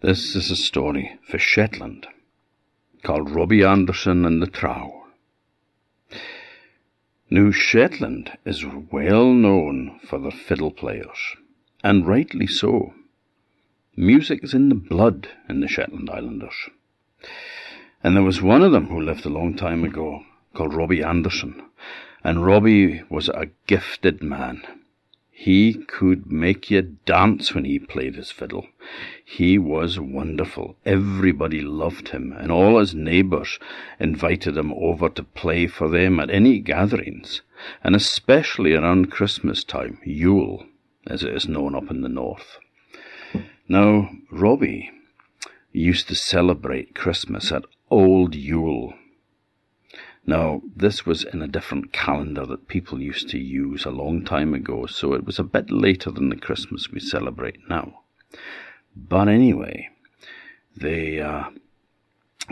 This is a story for Shetland called Robbie Anderson and the Trow. New Shetland is well known for their fiddle players, and rightly so. Music is in the blood in the Shetland Islanders. And there was one of them who lived a long time ago called Robbie Anderson, and Robbie was a gifted man. He could make you dance when he played his fiddle. He was wonderful. Everybody loved him, and all his neighbours invited him over to play for them at any gatherings, and especially around Christmas time, Yule, as it is known up in the north. Now, Robbie used to celebrate Christmas at Old Yule now, this was in a different calendar that people used to use a long time ago, so it was a bit later than the Christmas we celebrate now. But anyway, they, uh,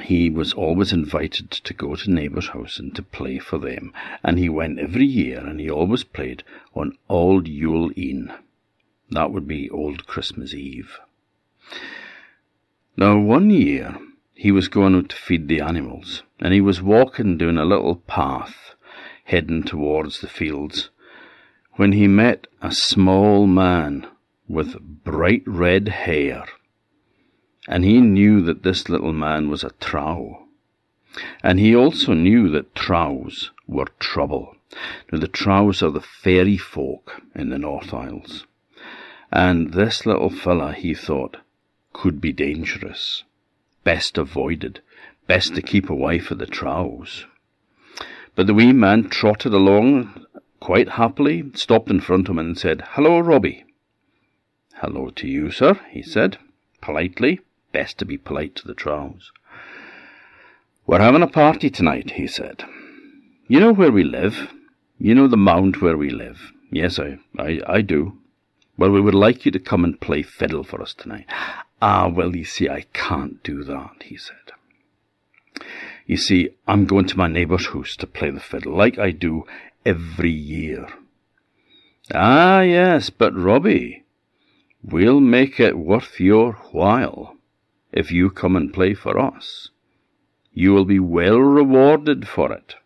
he was always invited to go to neighbours' house and to play for them, and he went every year, and he always played on Old Yule E'en. That would be Old Christmas Eve. Now, one year, he was going out to feed the animals, and he was walking down a little path heading towards the fields when he met a small man with bright red hair. And he knew that this little man was a trow. And he also knew that trows were trouble. Now, the trows are the fairy folk in the North Isles. And this little fella, he thought, could be dangerous best avoided, best to keep away from the trows. But the wee man trotted along quite happily, stopped in front of him, and said, Hello, Robbie. Hello to you, sir, he said, politely. Best to be polite to the trows. We're having a party tonight, he said. You know where we live? You know the mound where we live? Yes, I, I, I do. Well, we would like you to come and play fiddle for us tonight. Ah, well, you see, I can't do that, he said. You see, I'm going to my neighbour's house to play the fiddle, like I do every year. Ah, yes, but Robbie, we'll make it worth your while if you come and play for us. You will be well rewarded for it,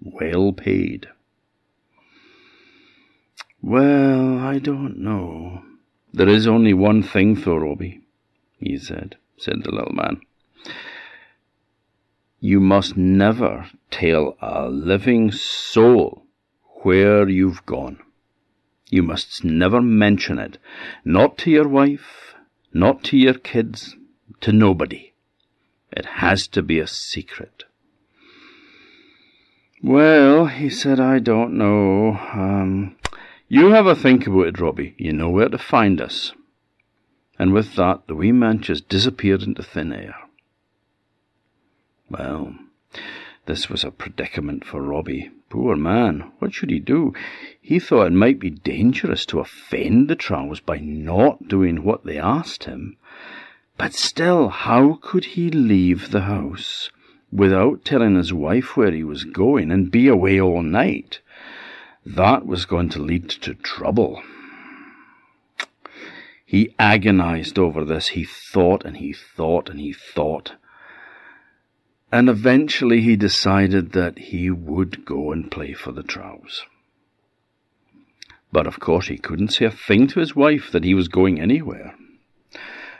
well paid. Well, I don't know. There is only one thing, though, Robbie he said, said the little man. You must never tell a living soul where you've gone. You must never mention it, not to your wife, not to your kids, to nobody. It has to be a secret. Well, he said, I don't know. Um, you have a think about it, Robbie. You know where to find us and with that the wee man just disappeared into thin air. Well, this was a predicament for Robbie. Poor man, what should he do? He thought it might be dangerous to offend the Trows by not doing what they asked him. But still, how could he leave the house without telling his wife where he was going and be away all night? That was going to lead to trouble. He agonized over this. He thought and he thought and he thought. And eventually he decided that he would go and play for the Trows. But of course he couldn't say a thing to his wife that he was going anywhere.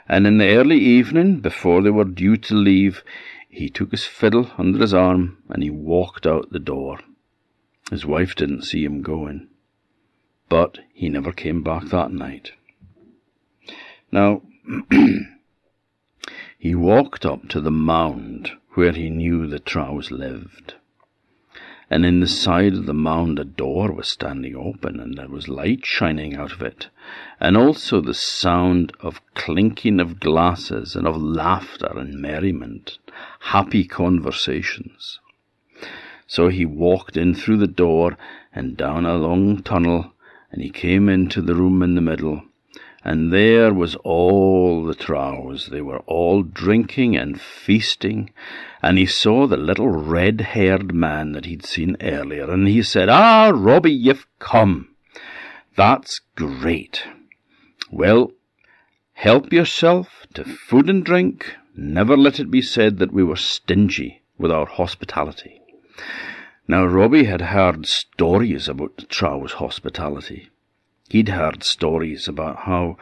And in the early evening, before they were due to leave, he took his fiddle under his arm and he walked out the door. His wife didn't see him going. But he never came back that night. Now, he walked up to the mound where he knew the Trows lived. And in the side of the mound a door was standing open, and there was light shining out of it, and also the sound of clinking of glasses, and of laughter and merriment, happy conversations. So he walked in through the door and down a long tunnel, and he came into the room in the middle, and there was all the Trows. They were all drinking and feasting, and he saw the little red-haired man that he'd seen earlier, and he said, Ah, Robbie, you've come. That's great. Well, Help yourself to food and drink. Never let it be said that we were stingy with our hospitality. Now, Robbie had heard stories about the Trow's hospitality. He'd heard stories about how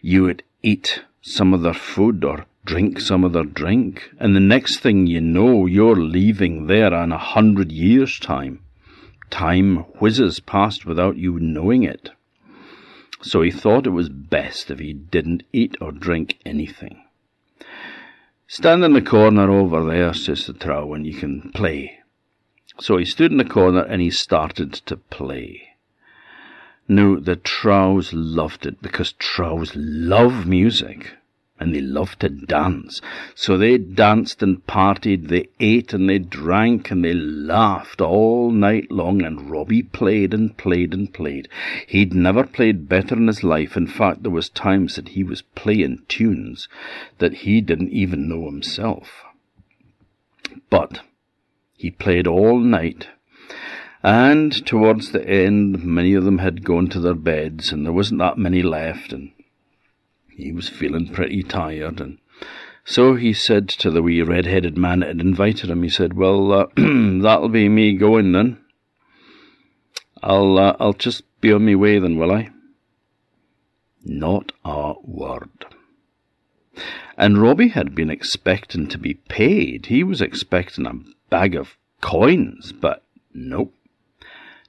you would eat some of their food or drink some of their drink, and the next thing you know, you're leaving there in a hundred years' time. Time whizzes past without you knowing it. So he thought it was best if he didn't eat or drink anything. Stand in the corner over there, says the Trow, and you can play. So he stood in the corner and he started to play. Now, the Trows loved it because Trows love music and they loved to dance. So they danced and partied, they ate and they drank and they laughed all night long, and Robbie played and played and played. He'd never played better in his life. In fact, there was times that he was playing tunes that he didn't even know himself. But he played all night and towards the end, many of them had gone to their beds, and there wasn't that many left, and he was feeling pretty tired. And so he said to the wee red-headed man that had invited him, he said, "Well, uh, that'll be me going then. I'll uh, I'll just be on my way then, will I?" Not a word. And Robbie had been expecting to be paid. He was expecting a bag of coins, but nope.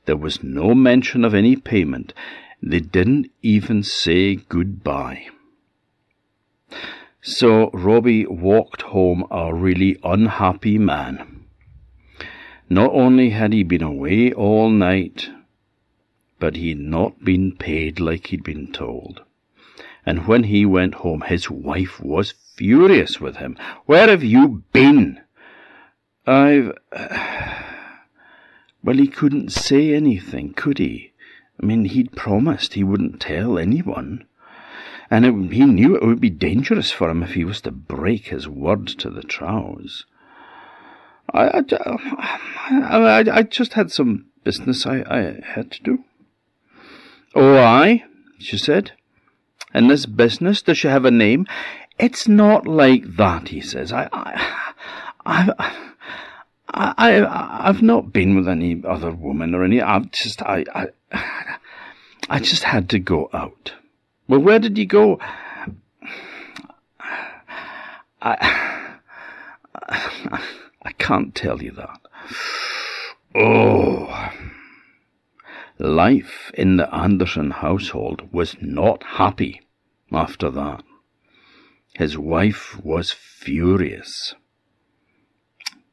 There was no mention of any payment. They didn't even say goodbye. So Robbie walked home a really unhappy man. Not only had he been away all night, but he'd not been paid like he'd been told. And when he went home, his wife was furious with him. Where have you been? I've. Well, he couldn't say anything, could he? I mean, he'd promised he wouldn't tell anyone. And it, he knew it would be dangerous for him if he was to break his word to the Trows. I, I, I, I just had some business I, I had to do. Oh, I, she said. And this business, does she have a name? It's not like that, he says. I, I, I, I, I, I've not been with any other woman or any. I've just, I, I, I just had to go out. Well, where did you go? I, I can't tell you that. Oh. Life in the Anderson household was not happy after that. His wife was furious.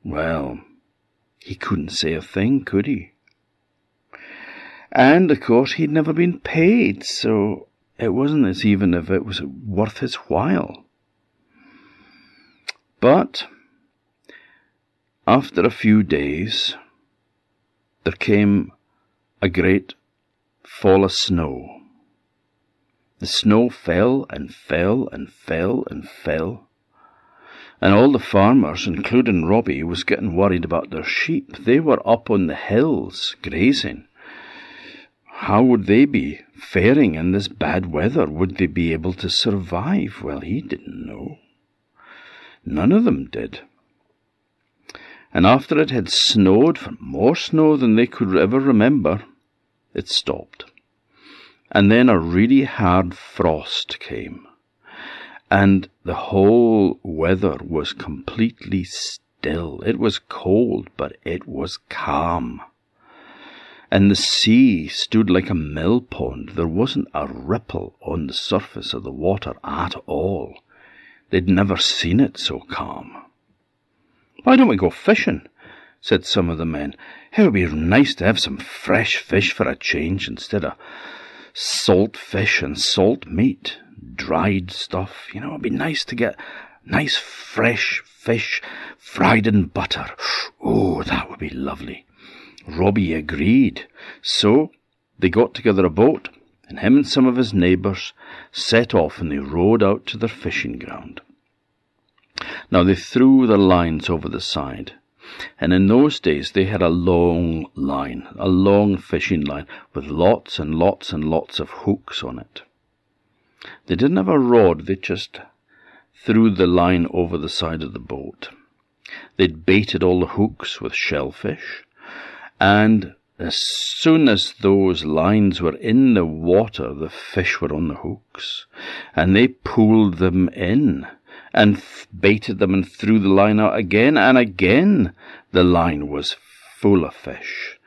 Well, he couldn't say a thing, could he? And, of course, he'd never been paid, so it wasn't as even if it was worth his while. But, after a few days, there came a great fall of snow. The snow fell and fell and fell and fell and all the farmers, including Robbie, was getting worried about their sheep. They were up on the hills grazing. How would they be faring in this bad weather? Would they be able to survive? Well, he didn't know. None of them did. And after it had snowed for more snow than they could ever remember, it stopped. And then a really hard frost came and the whole weather was completely still. It was cold, but it was calm. And the sea stood like a mill pond. There wasn't a ripple on the surface of the water at all. They'd never seen it so calm. Why don't we go fishing? said some of the men. It would be nice to have some fresh fish for a change instead of salt fish and salt meat dried stuff. You know, it'd be nice to get nice fresh fish fried in butter. Oh, that would be lovely. Robbie agreed. So they got together a boat, and him and some of his neighbours set off and they rowed out to their fishing ground. Now they threw their lines over the side, and in those days they had a long line, a long fishing line, with lots and lots and lots of hooks on it. They didn't have a rod, they just threw the line over the side of the boat. They'd baited all the hooks with shellfish, and as soon as those lines were in the water, the fish were on the hooks, and they pulled them in and baited them and threw the line out again, and again the line was full of fish.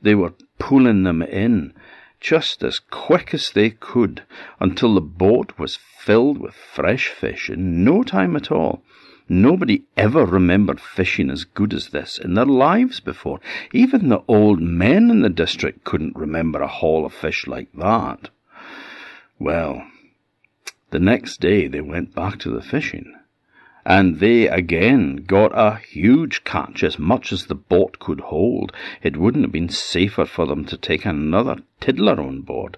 They were pulling them in just as quick as they could until the boat was filled with fresh fish in no time at all. Nobody ever remembered fishing as good as this in their lives before. Even the old men in the district couldn't remember a haul of fish like that. Well, the next day they went back to the fishing, and they again got a huge catch, as much as the boat could hold. It wouldn't have been safer for them to take another tiddler on board.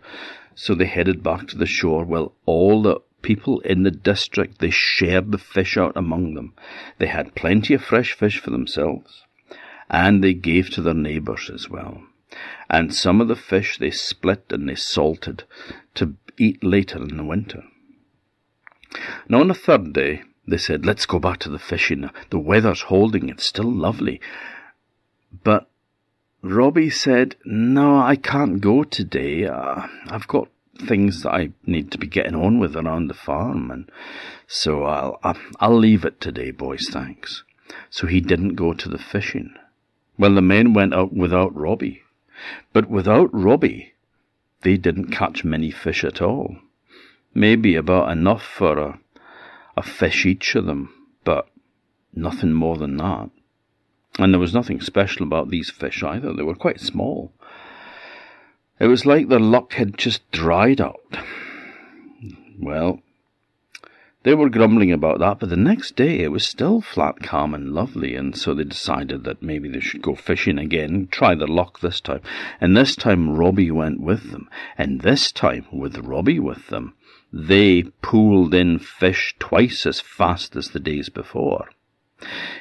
So they headed back to the shore. Well, all the people in the district, they shared the fish out among them. They had plenty of fresh fish for themselves, and they gave to their neighbours as well. And some of the fish they split and they salted to eat later in the winter. Now on the third day, they said, let's go back to the fishing. The weather's holding, it's still lovely. But Robbie said, no, I can't go today. Uh, I've got things that I need to be getting on with around the farm, and so I'll I'll leave it today, boys. Thanks. So he didn't go to the fishing. Well, the men went out without Robbie, but without Robbie, they didn't catch many fish at all. Maybe about enough for a a fish each of them, but nothing more than that. And there was nothing special about these fish either. They were quite small. It was like their luck had just dried up. Well, they were grumbling about that, but the next day it was still flat, calm, and lovely, and so they decided that maybe they should go fishing again, try their luck this time. And this time Robbie went with them, and this time, with Robbie with them, they pulled in fish twice as fast as the days before.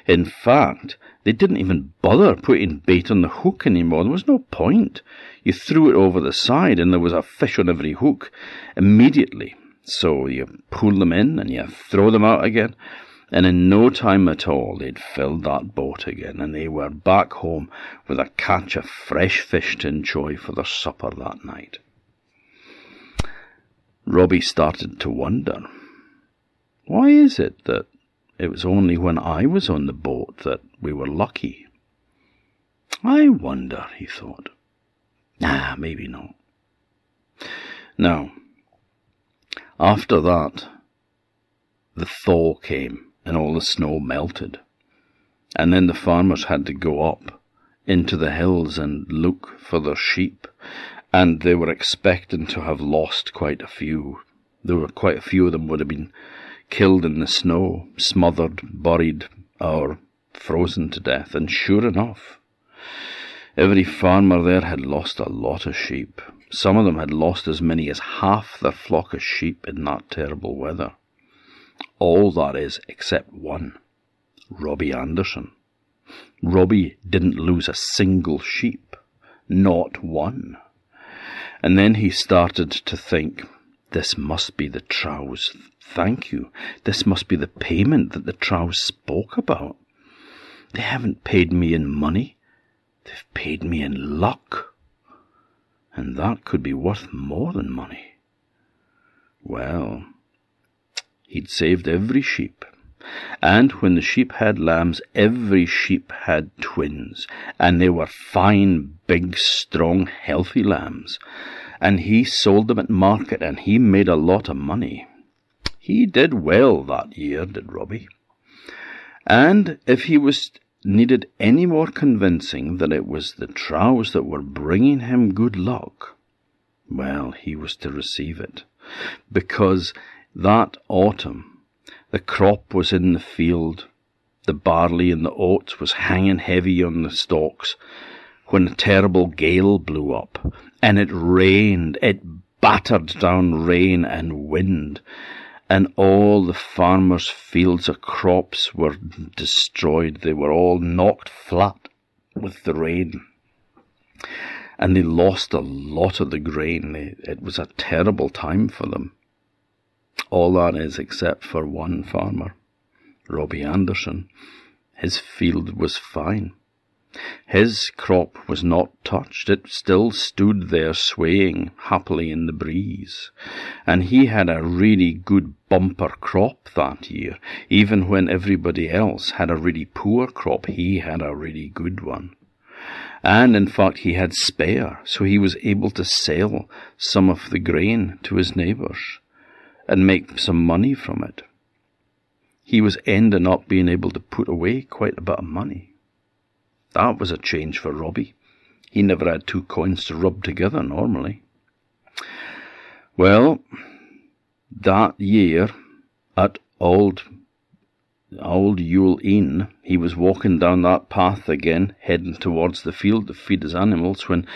In fact, they didn't even bother putting bait on the hook anymore. There was no point. You threw it over the side and there was a fish on every hook immediately. So you pull them in and you throw them out again. And in no time at all, they'd filled that boat again, and they were back home with a catch of fresh fish to enjoy for their supper that night. Robbie started to wonder why is it that it was only when I was on the boat that we were lucky. I wonder, he thought. Ah, maybe not. Now, after that, the thaw came and all the snow melted. And then the farmers had to go up into the hills and look for their sheep. And they were expecting to have lost quite a few. There were quite a few of them would have been killed in the snow, smothered, buried, or frozen to death. And sure enough, every farmer there had lost a lot of sheep. Some of them had lost as many as half their flock of sheep in that terrible weather. All that is, except one Robbie Anderson. Robbie didn't lose a single sheep, not one. And then he started to think, this must be the trow's thank you. This must be the payment that the trow spoke about. They haven't paid me in money. They've paid me in luck. And that could be worth more than money. Well, he'd saved every sheep. And when the sheep had lambs, every sheep had twins, and they were fine, big, strong, healthy lambs and he sold them at market and he made a lot of money. He did well that year, did Robbie. And if he was needed any more convincing that it was the trows that were bringing him good luck, well, he was to receive it. Because that autumn, the crop was in the field, the barley and the oats was hanging heavy on the stalks, when a terrible gale blew up, and it rained, it battered down rain and wind, and all the farmers' fields of crops were destroyed. They were all knocked flat with the rain. And they lost a lot of the grain. It was a terrible time for them. All that is except for one farmer, Robbie Anderson. His field was fine. His crop was not touched, it still stood there swaying happily in the breeze. And he had a really good bumper crop that year. Even when everybody else had a really poor crop, he had a really good one. And in fact, he had spare, so he was able to sell some of the grain to his neighbours and make some money from it. He was ending up being able to put away quite a bit of money. That was a change for Robbie. He never had two coins to rub together normally. Well, that year at Old Old Yule E'en, he was walking down that path again, heading towards the field to feed his animals, when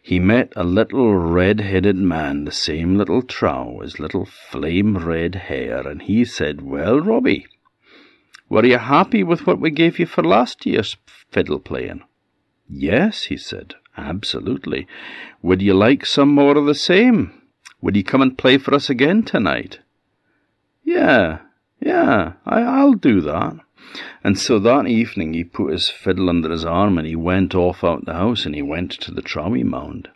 he met a little red-headed man, the same little trow, his little flame red hair, and he said, Well, Robbie, were you happy with what we gave you for last year's fiddle playing? Yes, he said, absolutely. Would you like some more of the same? Would you come and play for us again tonight? Yeah, yeah, I, I'll do that. And so that evening he put his fiddle under his arm and he went off out the house and he went to the Trowie Mound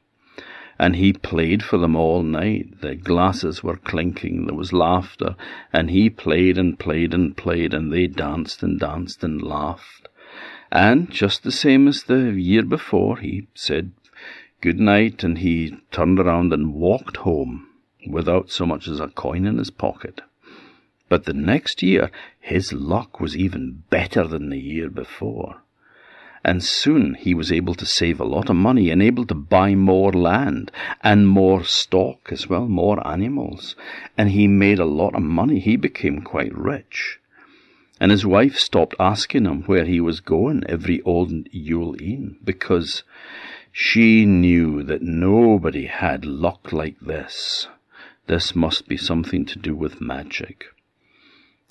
and he played for them all night. The glasses were clinking, there was laughter, and he played and played and played, and they danced and danced and laughed. And just the same as the year before, he said good night, and he turned around and walked home without so much as a coin in his pocket. But the next year, his luck was even better than the year before and soon he was able to save a lot of money and able to buy more land and more stock as well, more animals. And he made a lot of money. He became quite rich. And his wife stopped asking him where he was going every old Yule E'en because she knew that nobody had luck like this. This must be something to do with magic.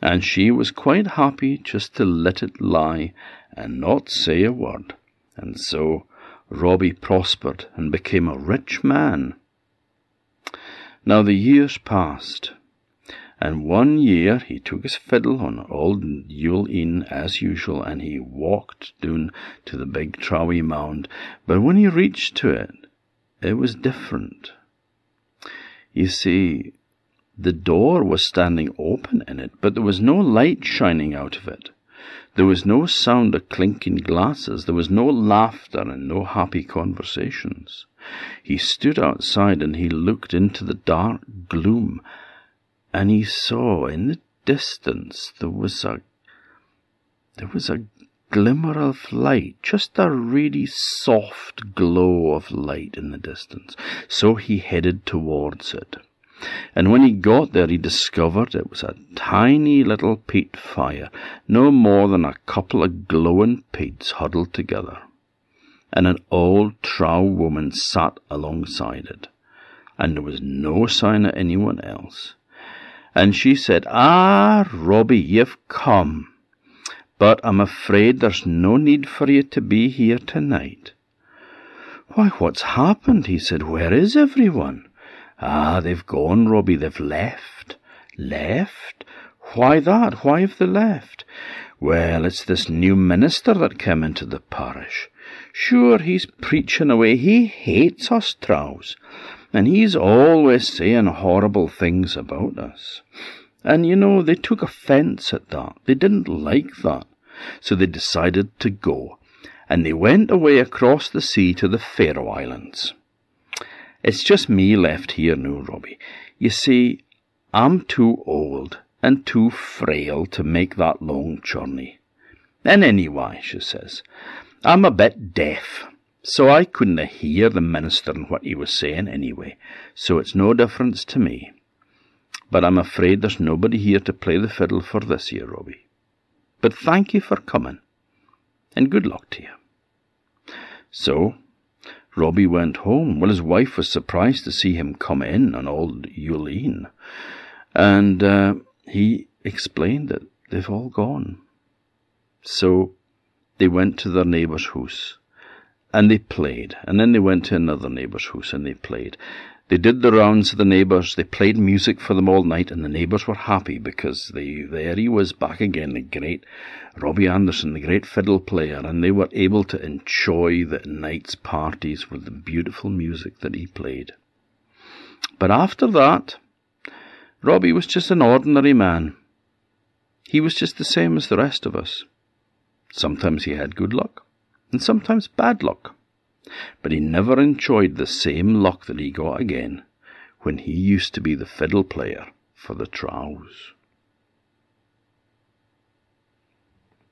And she was quite happy just to let it lie and not say a word. And so Robbie prospered and became a rich man. Now the years passed, and one year he took his fiddle on old Yule E'en as usual, and he walked down to the big Trowie Mound. But when he reached to it, it was different. You see, the door was standing open in it, but there was no light shining out of it. There was no sound of clinking glasses, there was no laughter and no happy conversations. He stood outside and he looked into the dark gloom, and he saw in the distance there was a there was a glimmer of light, just a really soft glow of light in the distance. So he headed towards it. And when he got there, he discovered it was a tiny little peat fire, no more than a couple of glowing peats huddled together. And an old trow woman sat alongside it, and there was no sign of anyone else. And she said, Ah, Robbie, you've come, but I'm afraid there's no need for you to be here tonight. Why, what's happened? he said. Where is everyone? Ah, they've gone, Robbie, they've left. Left? Why that? Why have they left? Well, it's this new minister that came into the parish. Sure, he's preaching away. He hates us trows. And he's always saying horrible things about us. And you know, they took offence at that. They didn't like that. So they decided to go. And they went away across the sea to the Faroe Islands. It's just me left here now, Robbie. You see, I'm too old and too frail to make that long journey. And anyway, she says, I'm a bit deaf, so I couldn't hear the minister and what he was saying anyway, so it's no difference to me. But I'm afraid there's nobody here to play the fiddle for this year, Robbie. But thank you for coming, and good luck to you. So Robbie went home. Well, his wife was surprised to see him come in on old Yule And uh, he explained that they've all gone. So they went to their neighbour's house and they played. And then they went to another neighbour's house and they played. They did the rounds of the neighbours, they played music for them all night, and the neighbours were happy because they, there he was back again, the great Robbie Anderson, the great fiddle player, and they were able to enjoy the night's parties with the beautiful music that he played. But after that, Robbie was just an ordinary man. He was just the same as the rest of us. Sometimes he had good luck, and sometimes bad luck. But he never enjoyed the same luck that he got again when he used to be the fiddle player for the Trows.